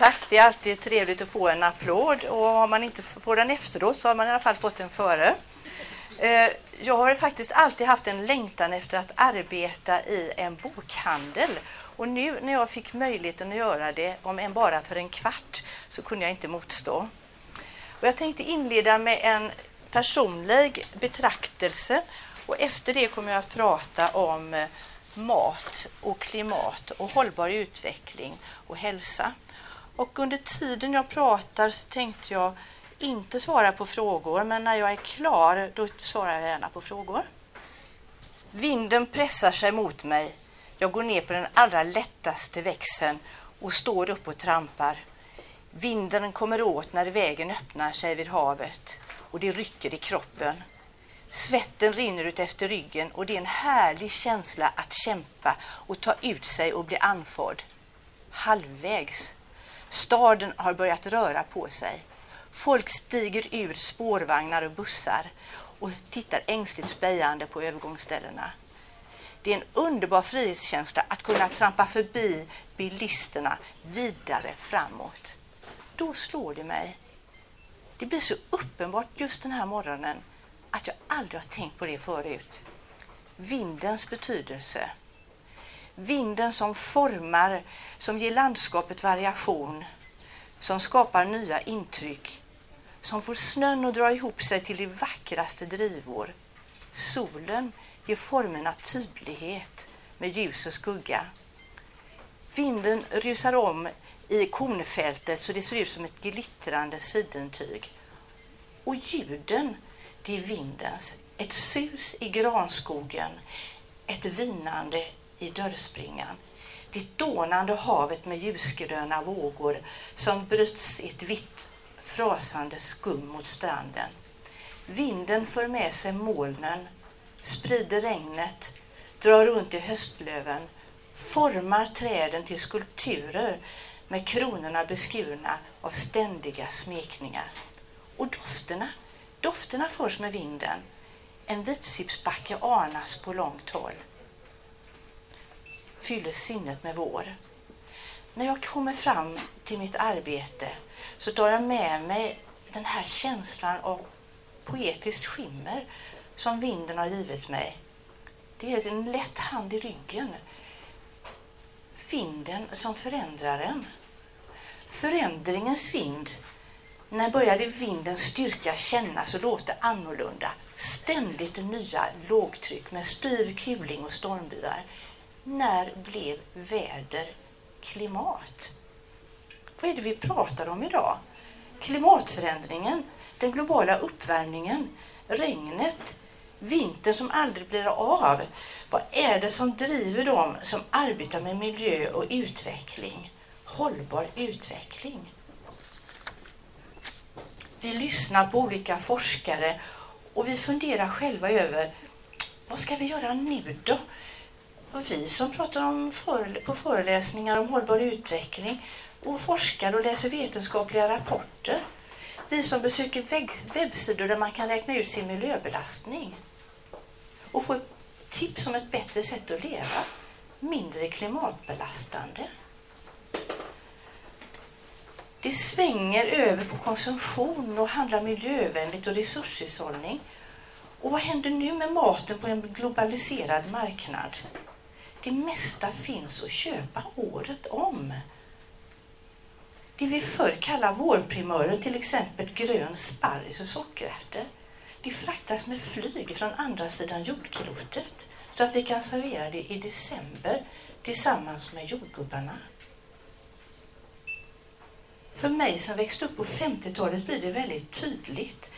Tack, det är alltid trevligt att få en applåd och om man inte får den efteråt så har man i alla fall fått den före. Eh, jag har faktiskt alltid haft en längtan efter att arbeta i en bokhandel och nu när jag fick möjligheten att göra det, om än bara för en kvart, så kunde jag inte motstå. Och jag tänkte inleda med en personlig betraktelse och efter det kommer jag att prata om eh, mat och klimat och hållbar utveckling och hälsa. Och under tiden jag pratar så tänkte jag inte svara på frågor, men när jag är klar då svarar jag gärna på frågor. Vinden pressar sig mot mig. Jag går ner på den allra lättaste växeln och står upp och trampar. Vinden kommer åt när vägen öppnar sig vid havet och det rycker i kroppen. Svetten rinner ut efter ryggen och det är en härlig känsla att kämpa och ta ut sig och bli andfådd. Halvvägs. Staden har börjat röra på sig. Folk stiger ur spårvagnar och bussar och tittar ängsligt spejande på övergångsställena. Det är en underbar frihetskänsla att kunna trampa förbi bilisterna vidare framåt. Då slår det mig. Det blir så uppenbart just den här morgonen att jag aldrig har tänkt på det förut. Vindens betydelse. Vinden som formar, som ger landskapet variation, som skapar nya intryck, som får snön att dra ihop sig till de vackraste drivor. Solen ger formerna tydlighet med ljus och skugga. Vinden rusar om i kornfältet så det ser ut som ett glittrande sidentyg. Och ljuden det är vindens. Ett sus i granskogen, ett vinande i dörrspringan. Det dånande havet med ljusgröna vågor som bryts i ett vitt frasande skum mot stranden. Vinden för med sig molnen, sprider regnet, drar runt i höstlöven, formar träden till skulpturer med kronorna beskurna av ständiga smekningar. Och dofterna, Dofterna förs med vinden. En vitsipsbacke anas på långt håll. Fyller sinnet med vår. När jag kommer fram till mitt arbete så tar jag med mig den här känslan av poetiskt skimmer som vinden har givit mig. Det är en lätt hand i ryggen. Vinden som förändrar en. Förändringens vind när började vindens styrka kännas och låta annorlunda? Ständigt nya lågtryck med styv kuling och stormbyar. När blev väder klimat? Vad är det vi pratar om idag? Klimatförändringen, den globala uppvärmningen, regnet, vintern som aldrig blir av. Vad är det som driver dem som arbetar med miljö och utveckling? Hållbar utveckling. Vi lyssnar på olika forskare och vi funderar själva över vad ska vi göra nu då? Och vi som pratar om före, på föreläsningar om hållbar utveckling och forskar och läser vetenskapliga rapporter. Vi som besöker webbsidor där man kan räkna ut sin miljöbelastning och få tips om ett bättre sätt att leva, mindre klimatbelastande. Det svänger över på konsumtion och handlar miljövänligt och resurshushållning. Och vad händer nu med maten på en globaliserad marknad? Det mesta finns att köpa året om. Det vi förr kallade vårprimörer, till exempel grön sparris och sockerärtor, det fraktas med flyg från andra sidan jordklotet så att vi kan servera det i december tillsammans med jordgubbarna. För mig som växte upp på 50-talet blir det väldigt tydligt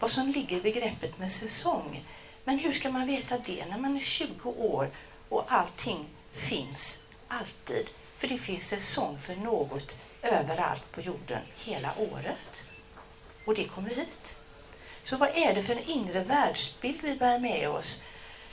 vad som ligger i begreppet med säsong. Men hur ska man veta det när man är 20 år och allting finns alltid? För det finns säsong för något överallt på jorden hela året. Och det kommer hit. Så vad är det för en inre världsbild vi bär med oss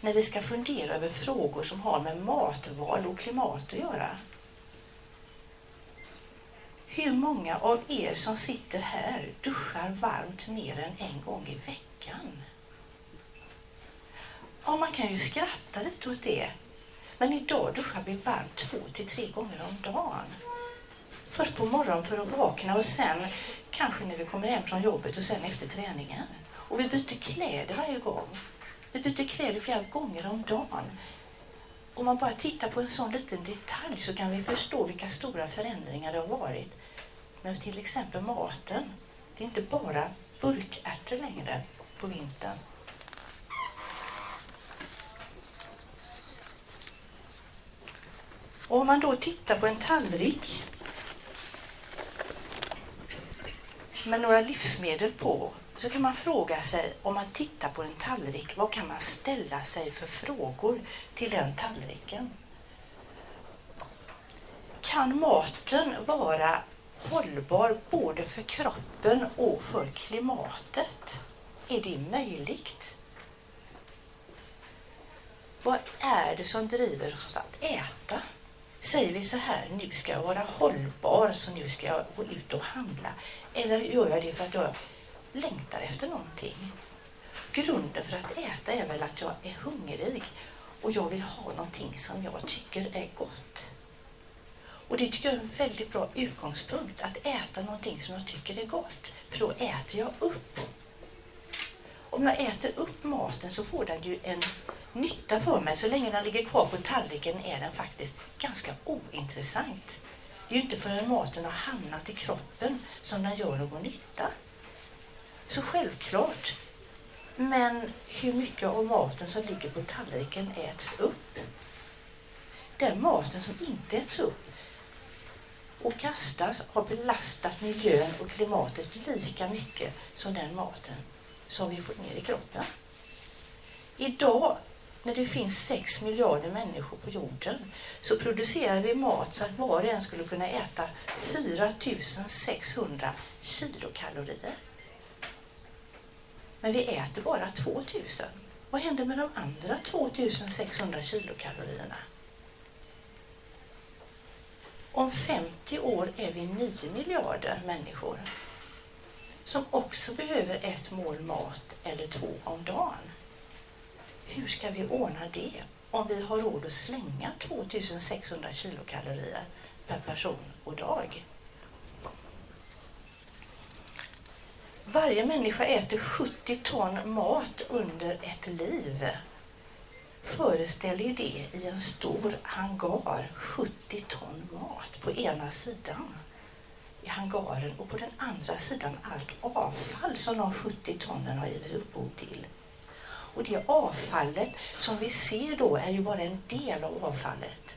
när vi ska fundera över frågor som har med matval och klimat att göra? Hur många av er som sitter här duschar varmt mer än en gång i veckan? Ja, man kan ju skratta lite åt det. Men idag duschar vi varmt två till tre gånger om dagen. Först på morgonen för att vakna och sen kanske när vi kommer hem från jobbet och sen efter träningen. Och vi byter kläder varje gång. Vi byter kläder flera gånger om dagen. Om man bara tittar på en sån liten detalj så kan vi förstå vilka stora förändringar det har varit Men till exempel maten. Det är inte bara burkärtor längre på vintern. Och om man då tittar på en tallrik med några livsmedel på så kan man fråga sig, om man tittar på en tallrik, vad kan man ställa sig för frågor till den tallriken? Kan maten vara hållbar både för kroppen och för klimatet? Är det möjligt? Vad är det som driver oss att äta? Säger vi så här, nu ska jag vara hållbar så nu ska jag gå ut och handla. Eller gör jag det för att jag längtar efter någonting? Grunden för att äta är väl att jag är hungrig och jag vill ha någonting som jag tycker är gott. Och det tycker jag är en väldigt bra utgångspunkt, att äta någonting som jag tycker är gott. För då äter jag upp. Om jag äter upp maten så får den ju en nytta för mig. Så länge den ligger kvar på tallriken är den faktiskt ganska ointressant. Det är ju inte förrän maten har hamnat i kroppen som den gör någon nytta. Så självklart. Men hur mycket av maten som ligger på tallriken äts upp? Den maten som inte äts upp och kastas har belastat miljön och klimatet lika mycket som den maten som vi får ner i kroppen. Idag när det finns 6 miljarder människor på jorden så producerar vi mat så att var och en skulle kunna äta 4 600 kilokalorier. Men vi äter bara 2 000. Vad händer med de andra 2 600 kilokalorierna? Om 50 år är vi 9 miljarder människor som också behöver ett mål mat eller två om dagen. Hur ska vi ordna det om vi har råd att slänga 2600 kilokalorier per person och dag? Varje människa äter 70 ton mat under ett liv. Föreställ er det i en stor hangar, 70 ton mat på ena sidan i hangaren och på den andra sidan allt avfall som de 70 tonnen har givit upphov till. Och det avfallet som vi ser då är ju bara en del av avfallet.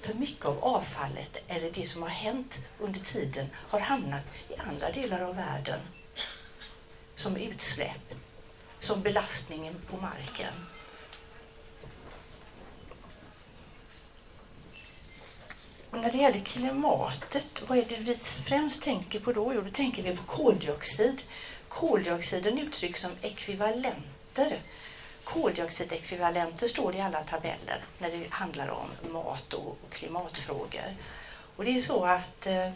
För mycket av avfallet, eller det som har hänt under tiden, har hamnat i andra delar av världen. Som utsläpp, som belastningen på marken. Och när det gäller klimatet, vad är det vi främst tänker på då? Jo, då tänker vi på koldioxid. Koldioxiden uttrycks som ekvivalenter. Koldioxidekvivalenter står det i alla tabeller när det handlar om mat och, klimatfrågor. Och det är så att eh,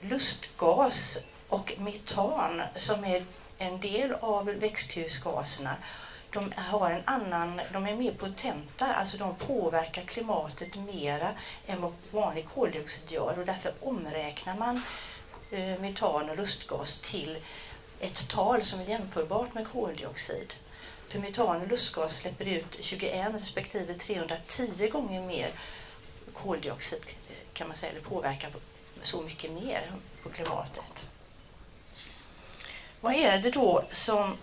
lustgas och metan som är en del av växthusgaserna de har en annan, de är mer potenta, alltså de påverkar klimatet mera än vad vanlig koldioxid gör och därför omräknar man eh, metan och lustgas till ett tal som är jämförbart med koldioxid. För metan och lustgas släpper ut 21 respektive 310 gånger mer koldioxid kan man säga, eller påverkar så mycket mer på klimatet. Vad är det då som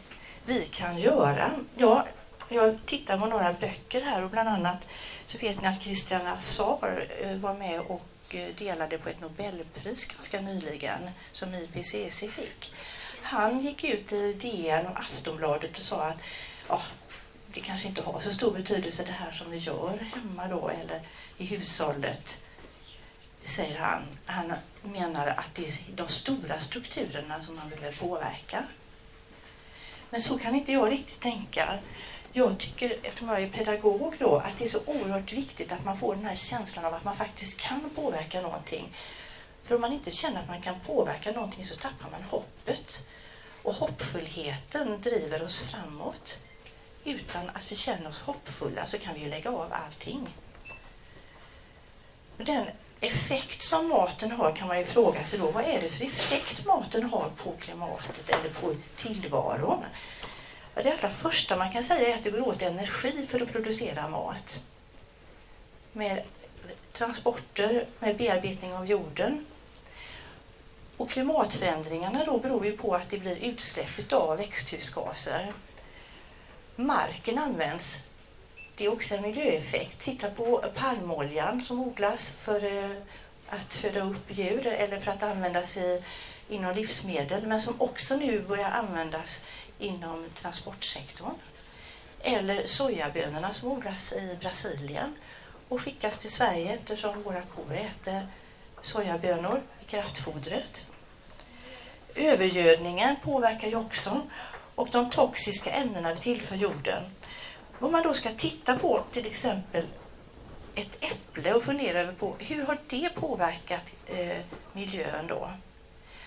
vi kan göra? Ja, jag tittar på några böcker här och bland annat så vet ni att Christian Azar eh, var med och eh, delade på ett Nobelpris ganska nyligen som IPCC fick. Han gick ut i DN och Aftonbladet och sa att ja, det kanske inte har så stor betydelse det här som vi gör hemma då eller i hushållet, säger han. Han menar att det är de stora strukturerna som man vill påverka. Men så kan inte jag riktigt tänka. Jag tycker, eftersom jag är pedagog då, att det är så oerhört viktigt att man får den här känslan av att man faktiskt kan påverka någonting. För om man inte känner att man kan påverka någonting så tappar man hoppet. Och hoppfullheten driver oss framåt. Utan att vi känner oss hoppfulla så kan vi ju lägga av allting. Den effekt som maten har kan man ju fråga sig då. Vad är det för effekt maten har på klimatet eller på tillvaron? Det allra första man kan säga är att det går åt energi för att producera mat. Med transporter, med bearbetning av jorden. Och klimatförändringarna då beror ju på att det blir utsläpp av växthusgaser. Marken används det är också en miljöeffekt. Titta på palmoljan som odlas för eh, att föda upp djur eller för att användas i, inom livsmedel men som också nu börjar användas inom transportsektorn. Eller sojabönorna som odlas i Brasilien och skickas till Sverige eftersom våra kor äter sojabönor i kraftfodret. Övergödningen påverkar ju också och de toxiska ämnena vi tillför jorden om man då ska titta på till exempel ett äpple och fundera över på hur har det påverkat eh, miljön då?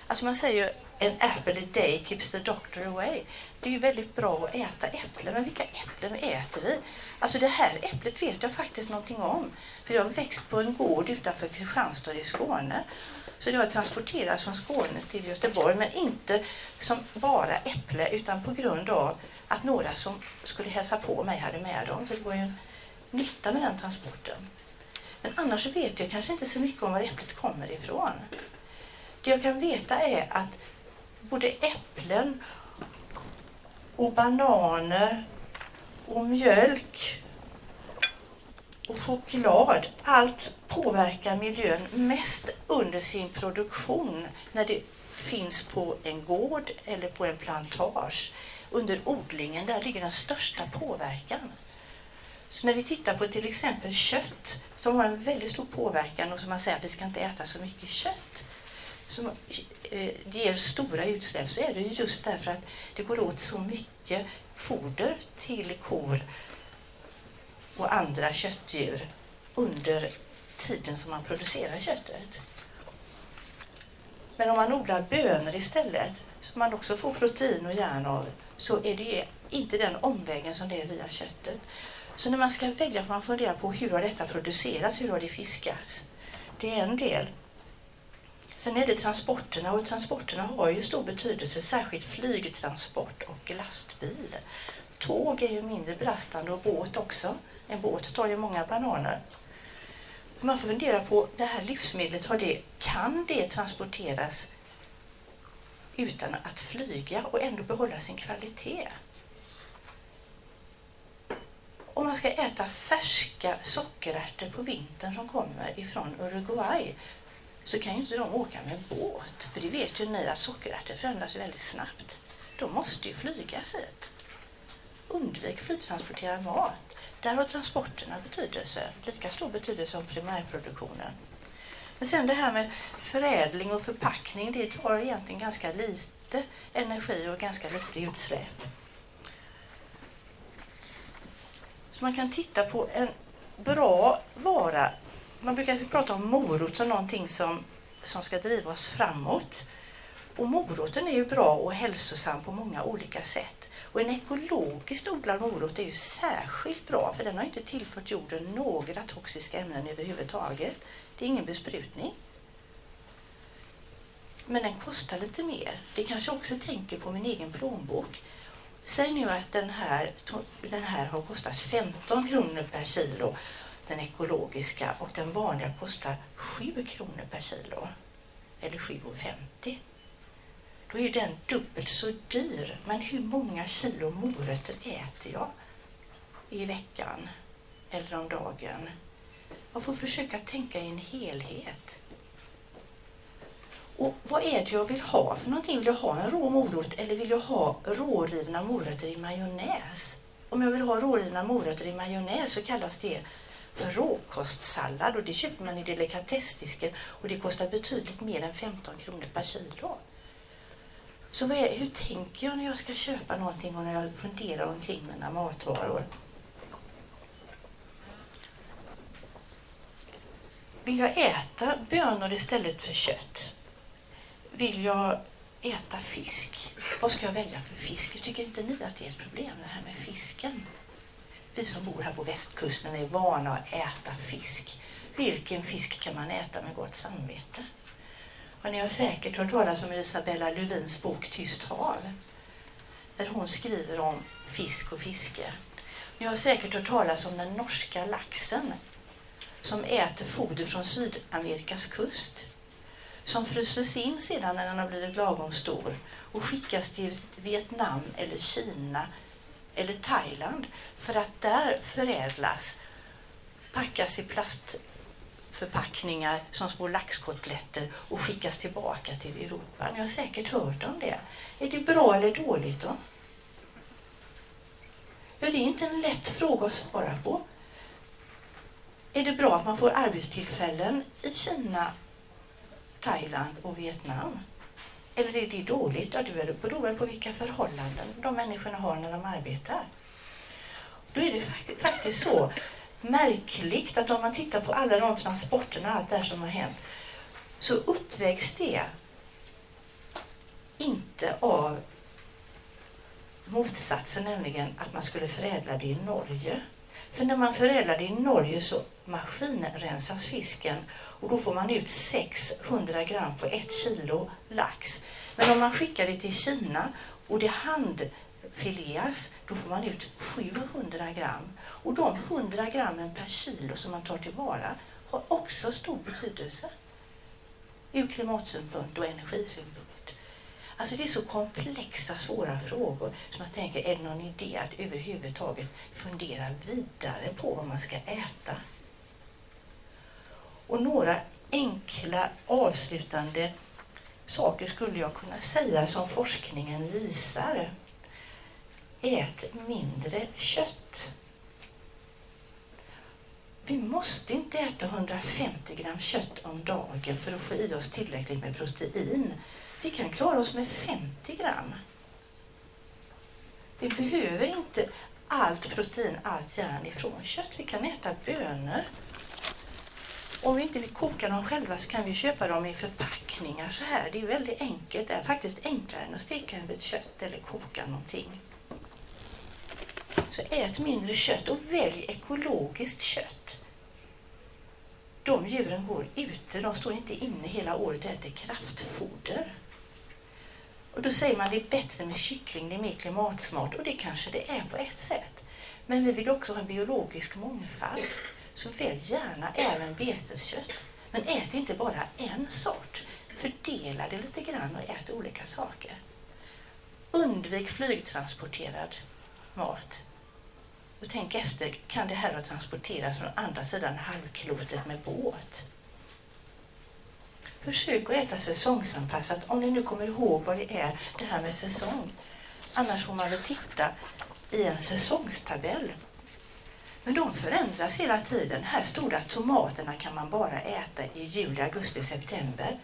Alltså man säger ju en apple a day keeps the doctor away. Det är ju väldigt bra att äta äpplen, men vilka äpplen äter vi? Alltså det här äpplet vet jag faktiskt någonting om. För jag har växt på en gård utanför Kristianstad i Skåne. Så det har transporterats från Skåne till Göteborg, men inte som bara äpple utan på grund av att några som skulle hälsa på mig hade med dem. För det var ju en nytta med den transporten. Men annars vet jag kanske inte så mycket om var äpplet kommer ifrån. Det jag kan veta är att både äpplen och bananer och mjölk och choklad, allt påverkar miljön mest under sin produktion när det finns på en gård eller på en plantage under odlingen, där ligger den största påverkan. Så när vi tittar på till exempel kött som har en väldigt stor påverkan och som man säger att vi ska inte äta så mycket kött som eh, ger stora utsläpp så är det just därför att det går åt så mycket foder till kor och andra köttdjur under tiden som man producerar köttet. Men om man odlar bönor istället, som man också får protein och järn av, så är det inte den omvägen som det är via köttet. Så när man ska välja får man fundera på hur har detta producerats, hur har det fiskats? Det är en del. Sen är det transporterna och transporterna har ju stor betydelse, särskilt flygtransport och lastbil. Tåg är ju mindre belastande och båt också. En båt tar ju många bananer. Man får fundera på det här livsmedlet, har det, kan det transporteras utan att flyga och ändå behålla sin kvalitet. Om man ska äta färska sockerärtor på vintern som kommer ifrån Uruguay så kan ju inte de åka med båt. För det vet ju ni att sockerärtor förändras väldigt snabbt. De måste ju flygas hit. Undvik flygtransporterad mat. Där har transporterna betydelse, lika stor betydelse som primärproduktionen. Men sen det här med förädling och förpackning, det tar egentligen ganska lite energi och ganska lite utsläpp. Så man kan titta på en bra vara. Man brukar prata om morot som någonting som, som ska driva oss framåt. Och moroten är ju bra och hälsosam på många olika sätt. Och en ekologiskt odlad morot är ju särskilt bra för den har inte tillfört jorden några toxiska ämnen överhuvudtaget. Det är ingen besprutning. Men den kostar lite mer. Det kanske också tänker på min egen plånbok. Säg nu att den här, den här har kostat 15 kronor per kilo, den ekologiska, och den vanliga kostar 7 kronor per kilo. Eller 7,50. Då är den dubbelt så dyr. Men hur många kilo morötter äter jag i veckan eller om dagen? Man får försöka tänka i en helhet. Och vad är det jag vill ha för någonting? Vill jag ha en rå morot eller vill jag ha rårivna morötter i majonnäs? Om jag vill ha rårivna morötter i majonnäs så kallas det för råkostsallad och det köper man i delikatessdisken och det kostar betydligt mer än 15 kronor per kilo. Så är, hur tänker jag när jag ska köpa någonting och när jag funderar omkring mina matvaror? Vill jag äta bönor istället för kött? Vill jag äta fisk? Vad ska jag välja för fisk? Tycker inte ni att det är ett problem det här med fisken? Vi som bor här på västkusten är vana att äta fisk. vilken fisk kan man äta med gott samvete? Och ni har säkert hört talas om Isabella Lövins bok Tyst hav. Där hon skriver om fisk och fiske. Ni har säkert hört talas om den norska laxen som äter foder från Sydamerikas kust. Som fryses in sedan när den har blivit lagom stor och skickas till Vietnam eller Kina eller Thailand för att där förädlas, packas i plastförpackningar som små laxkotletter och skickas tillbaka till Europa. Ni har säkert hört om det. Är det bra eller dåligt då? Ja, det är inte en lätt fråga att svara på. Är det bra att man får arbetstillfällen i Kina, Thailand och Vietnam? Eller är det dåligt? Ja, det beror väl på vilka förhållanden de människorna har när de arbetar. Då är det faktiskt så märkligt att om man tittar på alla de transporterna, allt det här som har hänt, så uppvägs det inte av motsatsen, nämligen att man skulle förädla det i Norge. För när man förädlar det i Norge så maskinrensas fisken och då får man ut 600 gram på ett kilo lax. Men om man skickar det till Kina och det handfileas, då får man ut 700 gram. Och de 100 grammen per kilo som man tar tillvara har också stor betydelse ur klimatsynpunkt och energisynpunkt. Alltså det är så komplexa, svåra frågor som jag tänker, är det någon idé att överhuvudtaget fundera vidare på vad man ska äta? Och några enkla avslutande saker skulle jag kunna säga som forskningen visar. Ät mindre kött. Vi måste inte äta 150 gram kött om dagen för att få i oss tillräckligt med protein. Vi kan klara oss med 50 gram. Vi behöver inte allt protein, allt järn ifrån kött. Vi kan äta bönor. Om vi inte vill koka dem själva så kan vi köpa dem i förpackningar så här. Det är väldigt enkelt. Det är faktiskt enklare än att steka en bit kött eller koka någonting. Så ät mindre kött och välj ekologiskt kött. De djuren går ute, de står inte inne hela året och äter kraftfoder. Och då säger man att det är bättre med kyckling, det är mer klimatsmart och det kanske det är på ett sätt. Men vi vill också ha en biologisk mångfald. Så välj gärna även beteskött. Men ät inte bara en sort. Fördela det lite grann och ät olika saker. Undvik flygtransporterad mat. Och tänk efter, kan det här ha transporterats från andra sidan halvklotet med båt? Försök att äta säsongsanpassat, om ni nu kommer ihåg vad det är, det här med säsong. Annars får man väl titta i en säsongstabell. Men de förändras hela tiden. Här stod det att tomaterna kan man bara äta i juli, augusti, september.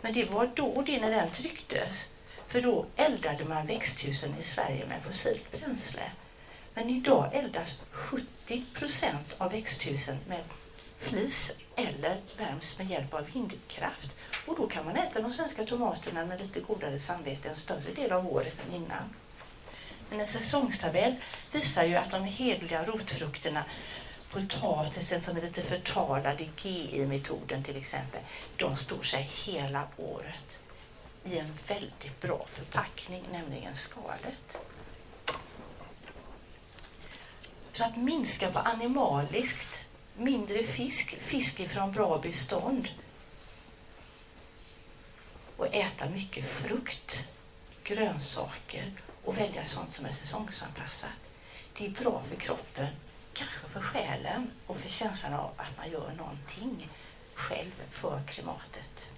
Men det var då det när den trycktes. För då eldade man växthusen i Sverige med fossilt bränsle. Men idag eldas 70 procent av växthusen med flis eller värms med hjälp av vindkraft. Och då kan man äta de svenska tomaterna med lite godare samvete en större del av året än innan. Men en säsongstabell visar ju att de hedliga rotfrukterna, potatisen som är lite förtalad i GI-metoden till exempel, de står sig hela året i en väldigt bra förpackning, nämligen skalet. För att minska på animaliskt, mindre fisk, fisk ifrån bra bestånd och äta mycket frukt, grönsaker och välja sånt som är säsongsanpassat. Det är bra för kroppen, kanske för själen och för känslan av att man gör någonting själv för klimatet.